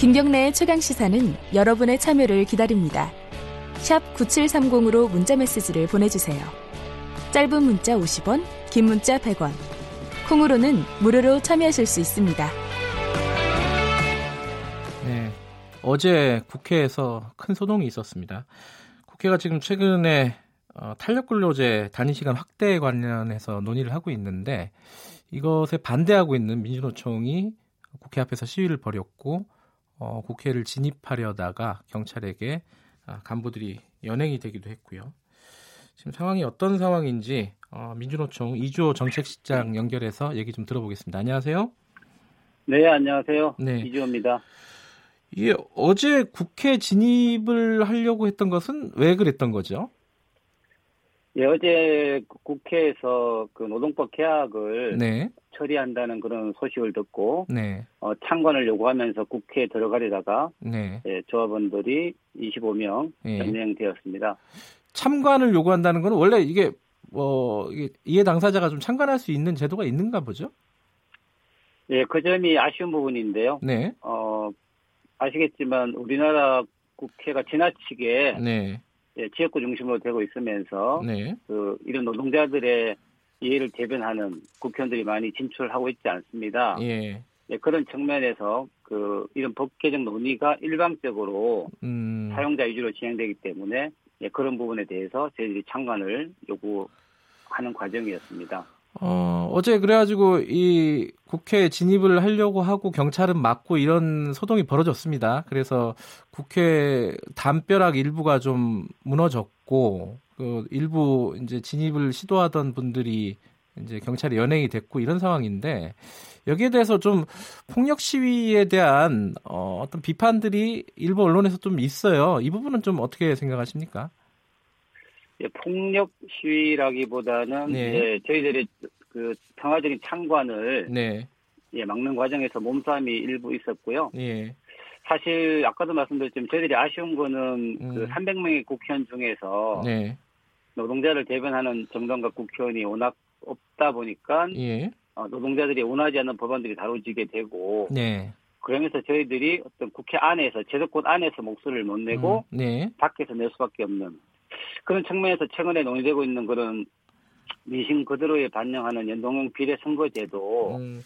김경래의 최강 시사는 여러분의 참여를 기다립니다. 샵 9730으로 문자 메시지를 보내주세요. 짧은 문자 50원, 긴 문자 100원. 콩으로는 무료로 참여하실 수 있습니다. 네. 어제 국회에서 큰 소동이 있었습니다. 국회가 지금 최근에 어, 탄력근로제 단위시간 확대에 관련해서 논의를 하고 있는데 이것에 반대하고 있는 민주노총이 국회 앞에서 시위를 벌였고 어, 국회를 진입하려다가 경찰에게 아, 간부들이 연행이 되기도 했고요. 지금 상황이 어떤 상황인지 어, 민주노총 이주호 정책실장 연결해서 얘기 좀 들어보겠습니다. 안녕하세요. 네, 안녕하세요. 네. 이주호입니다. 이게 어제 국회 진입을 하려고 했던 것은 왜 그랬던 거죠? 예, 어제 국회에서 그 노동법 개혁을 네. 처리한다는 그런 소식을 듣고 네. 어, 참관을 요구하면서 국회에 들어가려다가 네. 예, 조합원들이 25명 예. 연행되었습니다. 참관을 요구한다는 건 원래 이게 뭐 이게 이해 당사자가 좀 참관할 수 있는 제도가 있는가 보죠? 예, 그 점이 아쉬운 부분인데요. 네. 어, 아시겠지만 우리나라 국회가 지나치게 네. 예, 지역구 중심으로 되고 있으면서 네. 그 이런 노동자들의 이해를 대변하는 국회의원들이 많이 진출하고 있지 않습니다. 예. 예, 그런 측면에서 그 이런 법 개정 논의가 일방적으로 음. 사용자 위주로 진행되기 때문에 예, 그런 부분에 대해서 저희들이 참관을 요구하는 과정이었습니다. 어, 어제 그래가지고 이 국회 진입을 하려고 하고 경찰은 막고 이런 소동이 벌어졌습니다. 그래서 국회 담벼락 일부가 좀 무너졌고 그 일부 이제 진입을 시도하던 분들이 이제 경찰에 연행이 됐고 이런 상황인데 여기에 대해서 좀 폭력 시위에 대한 어, 어떤 비판들이 일부 언론에서 좀 있어요. 이 부분은 좀 어떻게 생각하십니까? 예, 폭력 시위라기보다는 네. 예, 저희들이 그 평화적인 창관을 네. 예, 막는 과정에서 몸싸움이 일부 있었고요. 예. 사실 아까도 말씀드렸지만 저희들이 아쉬운 거는 음. 그 300명의 국회의원 중에서 네. 노동자를 대변하는 정당과 국회의원이 워낙 없다 보니까 예. 어, 노동자들이 원하지 않는 법안들이 다뤄지게 되고 네. 그러면서 저희들이 어떤 국회 안에서 제도권 안에서 목소리를 못 내고 음. 네. 밖에서 낼 수밖에 없는 그런 측면에서 최근에 논의되고 있는 그런 민심 그대로에 반영하는 연동형 비례 선거제도 음.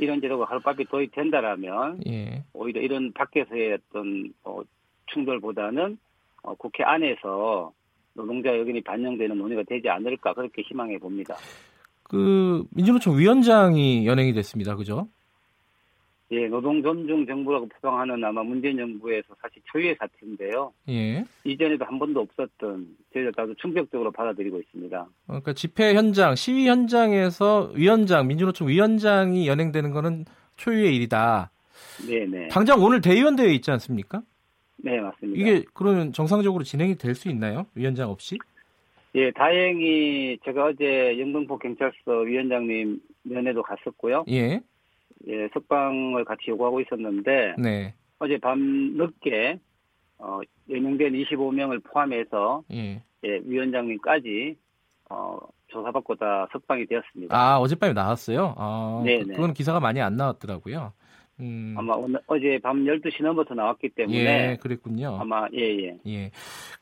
이런 제도가 하루빨리 도입된다라면 예. 오히려 이런 밖에서의 어떤 어, 충돌보다는 어, 국회 안에서 노동자 의견이 반영되는 논의가 되지 않을까 그렇게 희망해 봅니다. 그 민주노총 위원장이 연행이 됐습니다. 그죠? 예, 노동 존중 정부라고 표방하는 아마 문재인 정부에서 사실 초유의 사태인데요. 예. 이전에도 한 번도 없었던 저희가 아주 충격적으로 받아들이고 있습니다. 그러니까 집회 현장, 시위 현장에서 위원장, 민주노총 위원장이 연행되는 것은 초유의 일이다. 네네. 당장 오늘 대의원 대회 있지 않습니까? 네, 맞습니다. 이게 그러면 정상적으로 진행이 될 수 있나요? 위원장 없이? 예, 다행히 제가 어제 영등포 경찰서 위원장님 면회도 갔었고요. 예. 예, 석방을 같이 요구하고 있었는데 네. 어제 밤 늦게 어, 연행된 25명을 포함해서 예. 예, 위원장님까지 어, 조사받고 다 석방이 되었습니다. 아 어젯밤에 나왔어요? 아, 네, 네. 그건 기사가 많이 안 나왔더라고요. 음. 아마 오늘 어제 밤 12시 넘어서 나왔기 때문에 예, 그랬군요. 아마 예, 예. 예.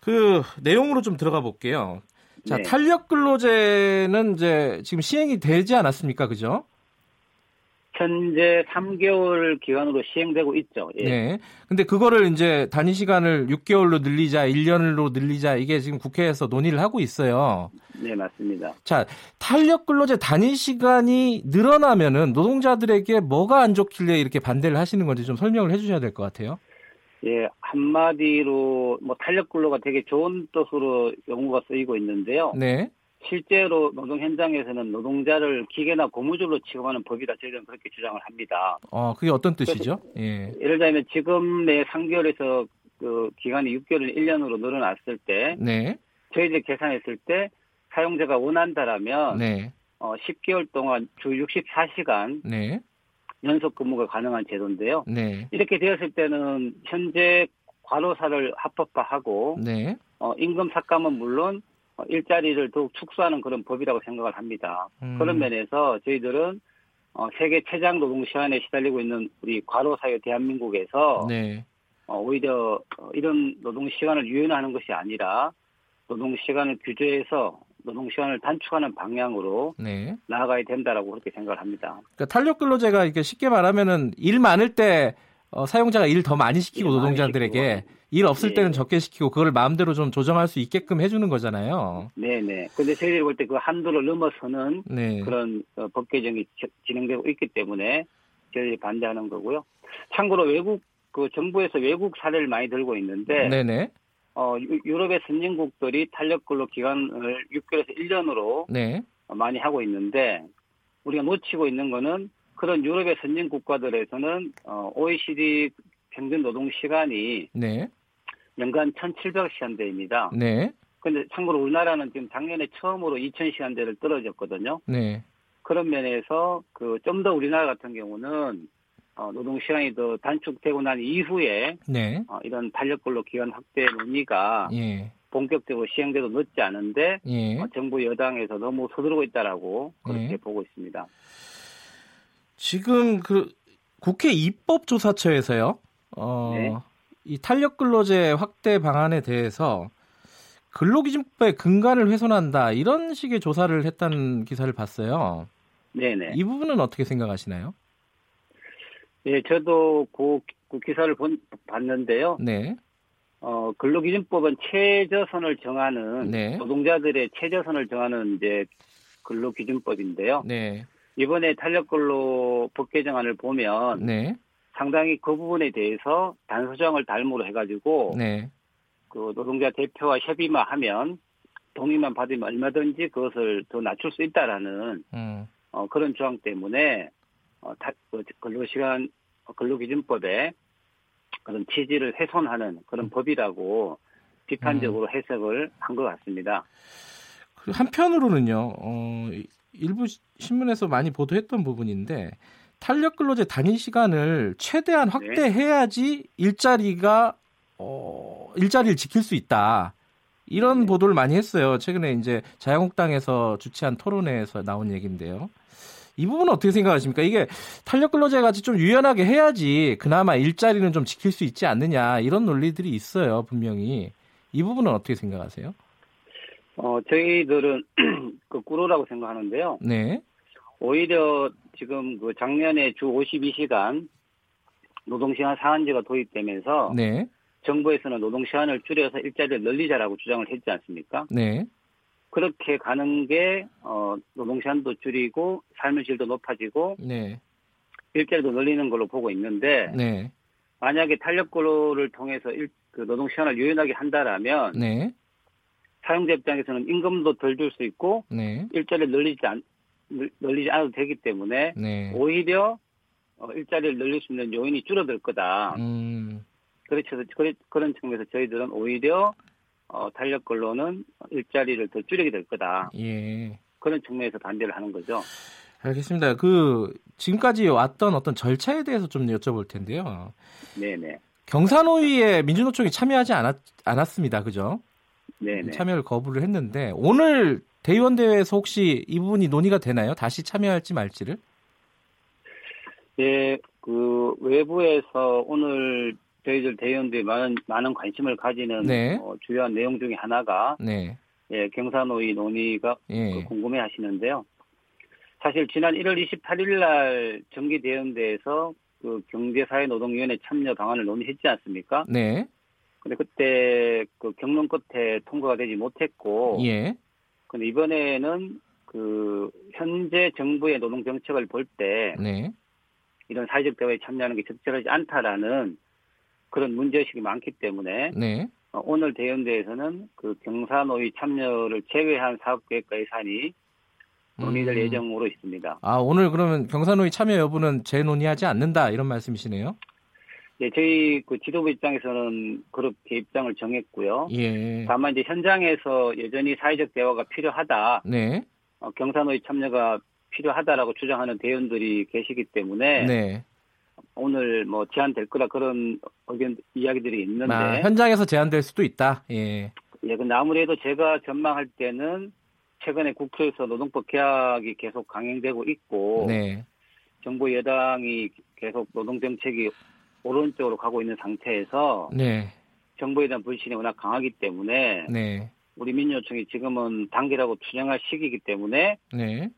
그 내용으로 좀 들어가 볼게요. 자, 네. 탄력 근로제는 이제 지금 시행이 되지 않았습니까? 그죠? 현재 3개월 기간으로 시행되고 있죠. 예. 네. 근데 그거를 이제 단위 시간을 6개월로 늘리자, 1년으로 늘리자 이게 지금 국회에서 논의를 하고 있어요. 네, 맞습니다. 자, 탄력 근로제 단위 시간이 늘어나면은 노동자들에게 뭐가 안 좋길래 이렇게 반대를 하시는 건지 좀 설명을 해 주셔야 될 것 같아요. 예, 한마디로 뭐 탄력 근로가 되게 좋은 뜻으로 용어가 쓰이고 있는데요. 네. 실제로 노동 현장에서는 노동자를 기계나 고무줄로 취급하는 법이다 저희는 그렇게 주장을 합니다. 어, 그게 어떤 뜻이죠? 예. 예를 들면 지금의 3개월에서 그 기간이 6개월, 1년으로 늘어났을 때, 네. 저희들이 계산했을 때 사용자가 원한다라면, 네. 어, 10개월 동안 주 64시간 네. 연속 근무가 가능한 제도인데요. 네. 이렇게 되었을 때는 현재 과로사를 합법화하고, 네. 어, 임금 삭감은 물론 어, 일자리를 더욱 축소하는 그런 법이라고 생각을 합니다. 음. 그런 면에서 저희들은 어, 세계 최장 노동 시간에 시달리고 있는 우리 과로 사회 대한민국에서 네. 어, 오히려 어, 이런 노동 시간을 유연하는 것이 아니라 노동 시간을 규제해서 노동 시간을 단축하는 방향으로 네. 나아가야 된다라고 그렇게 생각을 합니다. 그러니까 탄력 근로제가 이게 쉽게 말하면은 일 많을 때 어, 사용자가 일 더 많이 시키고 노동자들에게 일 없을 네. 때는 적게 시키고 그걸 마음대로 좀 조정할 수 있게끔 해주는 거잖아요. 네네. 근데 저희들이 볼 때 그 한도를 넘어서는 네. 그런 어, 법 개정이 진행되고 있기 때문에 저희들이 반대하는 거고요. 참고로 외국 그 정부에서 외국 사례를 많이 들고 있는데 네네. 어, 유럽의 선진국들이 탄력 근로 기간을 6개월에서 1년으로 네. 많이 하고 있는데 우리가 놓치고 있는 거는 그런 유럽의 선진 국가들에서는 어, OECD 평균 노동 시간이 네. 연간 1,700시간대입니다. 네. 근데 참고로 우리나라는 지금 작년에 처음으로 2,000시간대를 떨어졌거든요. 네. 그런 면에서 그 좀 더 우리나라 같은 경우는 어, 노동 시간이 더 단축되고 난 이후에 네. 어, 이런 탄력근로 기간 확대 논의가 예. 본격적으로 시행돼도 늦지 않은데 예. 어, 정부 여당에서 너무 서두르고 있다라고 그렇게 예. 보고 있습니다. 지금 그 국회 입법조사처에서요. 어, 네. 이 탄력 근로제 확대 방안에 대해서 근로기준법의 근간을 훼손한다 이런 식의 조사를 했다는 기사를 봤어요. 네네. 이 부분은 어떻게 생각하시나요? 예, 저도 그, 그 기사를 본, 봤는데요. 네. 어, 근로기준법은 최저선을 정하는 네. 노동자들의 최저선을 정하는 이제 근로기준법인데요. 네. 이번에 탄력근로 법 개정안을 보면 네. 상당히 그 부분에 대해서 단서정을 달무로 해가지고 네. 그 노동자 대표와 협의만 하면 동의만 받으면 얼마든지 그것을 더 낮출 수 있다라는 음. 어, 그런 조항 때문에 어, 다, 그 근로시간 근로기준법에 그런 취지를 훼손하는 그런 음. 법이라고 비판적으로 음. 해석을 한 것 같습니다. 그 한편으로는요, 어, 일부 신문에서 많이 보도했던 부분인데 탄력 근로제 단위 시간을 최대한 네. 확대해야지 일자리가 어, 일자리를 지킬 수 있다. 이런 네. 보도를 많이 했어요. 최근에 이제 자유한국당에서 주최한 토론회에서 나온 얘기인데요. 이 부분은 어떻게 생각하십니까? 이게 탄력 근로제 같이 좀 유연하게 해야지 그나마 일자리는 좀 지킬 수 있지 않느냐 이런 논리들이 있어요 분명히 이 부분은 어떻게 생각하세요? 어 저희들은 거꾸로라고 생각하는데요. 네. 오히려 지금 그 작년에 주 52시간 노동시간 상한제가 도입되면서 네. 정부에서는 노동시간을 줄여서 일자리를 늘리자라고 주장을 했지 않습니까? 네. 그렇게 가는 게 어, 노동시간도 줄이고 삶의 질도 높아지고 네. 일자리도 늘리는 걸로 보고 있는데 네. 만약에 탄력근로를 통해서 일, 그 노동시간을 유연하게 한다라면 네. 사용자 입장에서는 임금도 덜 줄 수 있고 네. 일자리를 늘리지 않 늘리지 않아도 되기 때문에 네. 오히려 어, 일자리를 늘릴 수 있는 요인이 줄어들 거다. 음. 그렇죠. 그런 측면에서 저희들은 오히려 어, 탄력 근로는 일자리를 더 줄이게 될 거다. 예. 그런 측면에서 반대를 하는 거죠. 알겠습니다. 그 지금까지 왔던 어떤 절차에 대해서 좀 여쭤볼 텐데요. 네네. 경산호위에 민주노총이 참여하지 않았, 않았습니다. 그죠? 네네. 참여를 거부를 했는데 오늘 대의원 대회에서 혹시 이 부분이 논의가 되나요? 다시 참여할지 말지를? 예, 그 외부에서 오늘 저희들 대의원들이 많은 많은 관심을 가지는 네. 어, 주요한 내용 중에 하나가 네. 예, 경사노위 논의가 예. 그 궁금해 하시는데요. 사실 지난 1월 28일 날 정기 대의원대에서 그 경제사회노동위원회 참여 방안을 논의했지 않습니까? 네. 근데 그때 그 경론 끝에 통과가 되지 못했고, 예. 근데 이번에는 그 현재 정부의 노동 정책을 볼때 네. 이런 사회적 대화에 참여하는 게 적절하지 않다라는 그런 문제의식이 많기 때문에 네. 어, 오늘 대연대에서는 그 경사노위 참여를 제외한 사업계획과 예산이 논의될 음. 예정으로 있습니다. 아 오늘 그러면 경사노위 참여 여부는 재논의하지 않는다 이런 말씀이시네요? 네, 저희 그 지도부 입장에서는 그렇게 입장을 정했고요. 예. 다만 이제 현장에서 여전히 사회적 대화가 필요하다. 네. 어, 경사노위 참여가 필요하다라고 주장하는 대원들이 계시기 때문에 네. 오늘 뭐 제한될 거라 그런 의견 이야기들이 있는데 아, 현장에서 제한될 수도 있다. 예. 예, 근데 아무래도 제가 전망할 때는 최근에 국회에서 노동법 개혁이 계속 강행되고 있고 네. 정부 여당이 계속 노동 정책이 오른쪽으로 가고 있는 상태에서 네. 정부에 대한 불신이 워낙 강하기 때문에 네. 우리 민주노총이 지금은 단계라고 투쟁할 시기이기 때문에 네.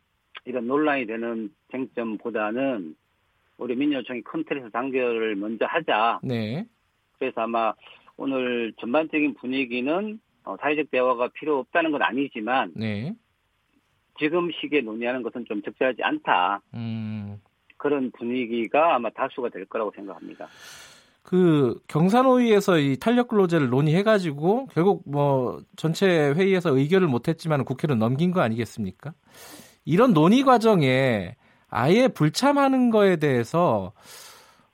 이런 논란이 되는 쟁점보다는 우리 민주노총이 컨트롤에서 단결을 먼저 하자. 네. 그래서 아마 오늘 전반적인 분위기는 어, 사회적 대화가 필요 없다는 건 아니지만 네. 지금 시기에 논의하는 것은 좀 적절하지 않다. 음. 그런 분위기가 아마 다수가 될 거라고 생각합니다. 그 경산호위에서 이 탄력 근로제를 논의해가지고 결국 뭐 전체 회의에서 의결을 못했지만 국회로 넘긴 거 아니겠습니까? 이런 논의 과정에 아예 불참하는 거에 대해서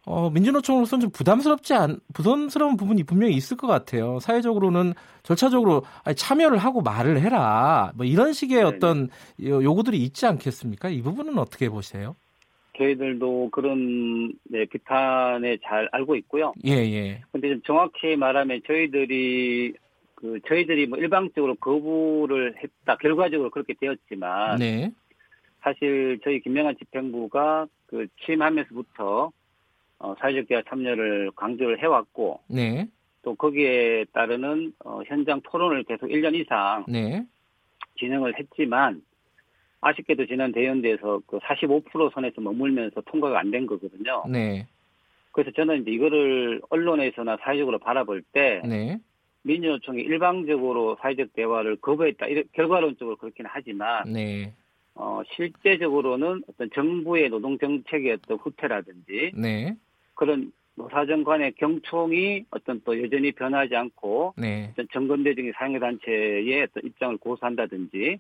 어, 민주노총으로서는 좀 부담스럽지 않, 부담스러운 부분이 분명히 있을 것 같아요. 사회적으로는 절차적으로 참여를 하고 말을 해라. 뭐 이런 식의 네네. 어떤 요구들이 있지 않겠습니까? 이 부분은 어떻게 보세요? 저희들도 그런 네, 비판에 잘 알고 있고요. 예, 예. 근데 좀 정확히 말하면 저희들이 그 저희들이 뭐 일방적으로 거부를 했다. 결과적으로 그렇게 되었지만 네. 사실 저희 김명환 집행부가 그 취임하면서부터 어, 사회적 대화 참여를 강조를 해왔고, 네. 또 거기에 따르는 어, 현장 토론을 계속 1년 이상 네. 진행을 했지만 아쉽게도 지난 대연대에서 그 45% 선에서 머물면서 통과가 안 된 거거든요. 네. 그래서 저는 이제 이거를 언론에서나 사회적으로 바라볼 때 네. 민주노총이 일방적으로 사회적 대화를 거부했다. 결과론적으로 그렇기는 하지만 네. 어, 실제적으로는 어떤 정부의 노동 정책의 어떤 후퇴라든지 네. 그런 노사정 간의 경총이 어떤 또 여전히 변하지 않고 네. 어떤 정건대중의 사용단체의 어떤 입장을 고수한다든지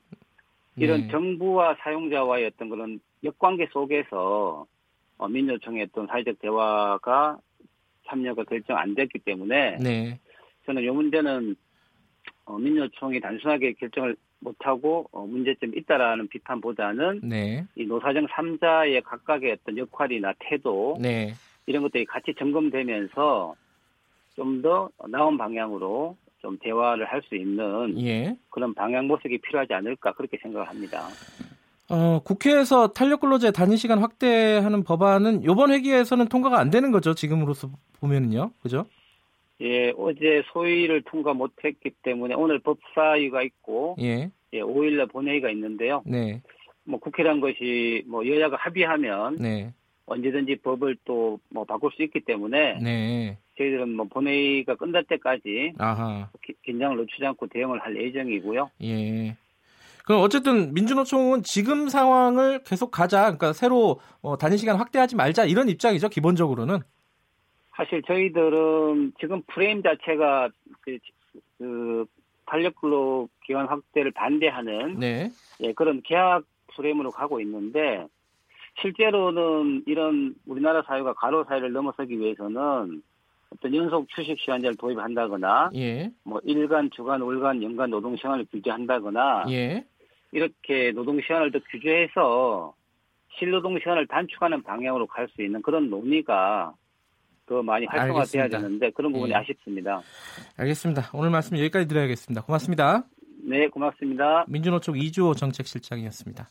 이런 네. 정부와 사용자와의 어떤 그런 역관계 속에서 어, 민주노총의 어떤 사회적 대화가 참여가 결정 안 됐기 때문에 네. 저는 이 문제는 어, 민주노총이 단순하게 결정을 못하고 어, 문제점이 있다라는 비판보다는 네. 이 노사정 3자의 각각의 어떤 역할이나 태도 네. 이런 것들이 같이 점검되면서 좀 더 나은 방향으로 좀 대화를 할 수 있는 예. 그런 방향 모색이 필요하지 않을까 그렇게 생각을 합니다. 어, 국회에서 탄력 근로제 단위 시간 확대하는 법안은 이번 회기에서는 통과가 안 되는 거죠. 지금으로서 보면은요. 그죠? 예, 어제 소위를 통과 못 했기 때문에 오늘 법사위가 있고 예. 예, 5일날 본회의가 있는데요. 네. 뭐 국회란 것이 뭐 여야가 합의하면 네. 언제든지 법을 또 뭐 바꿀 수 있기 때문에 네. 저희들은 뭐 본회의가 끝날 때까지 아하. 긴장을 늦추지 않고 대응을 할 예정이고요. 예. 그럼 어쨌든 민주노총은 지금 상황을 계속 가자. 그러니까 새로 어, 단위 시간 확대하지 말자 이런 입장이죠. 기본적으로는. 사실 저희들은 지금 프레임 자체가 그, 그 탄력근로 기간 확대를 반대하는 네. 예, 그런 계약 프레임으로 가고 있는데 실제로는 이런 우리나라 사회가 가로 사회를 넘어서기 위해서는 어떤 연속 휴식 시간제를 도입한다거나 예. 뭐 일간, 주간, 월간, 연간 노동 시간을 규제한다거나 예. 이렇게 노동 시간을 더 규제해서 실노동 시간을 단축하는 방향으로 갈 수 있는 그런 논의가 더 많이 활성화돼야 되는데 그런 부분이 예. 아쉽습니다. 알겠습니다. 오늘 말씀 여기까지 드려야겠습니다. 고맙습니다. 네, 고맙습니다. 민주노총 이주호 정책실장이었습니다.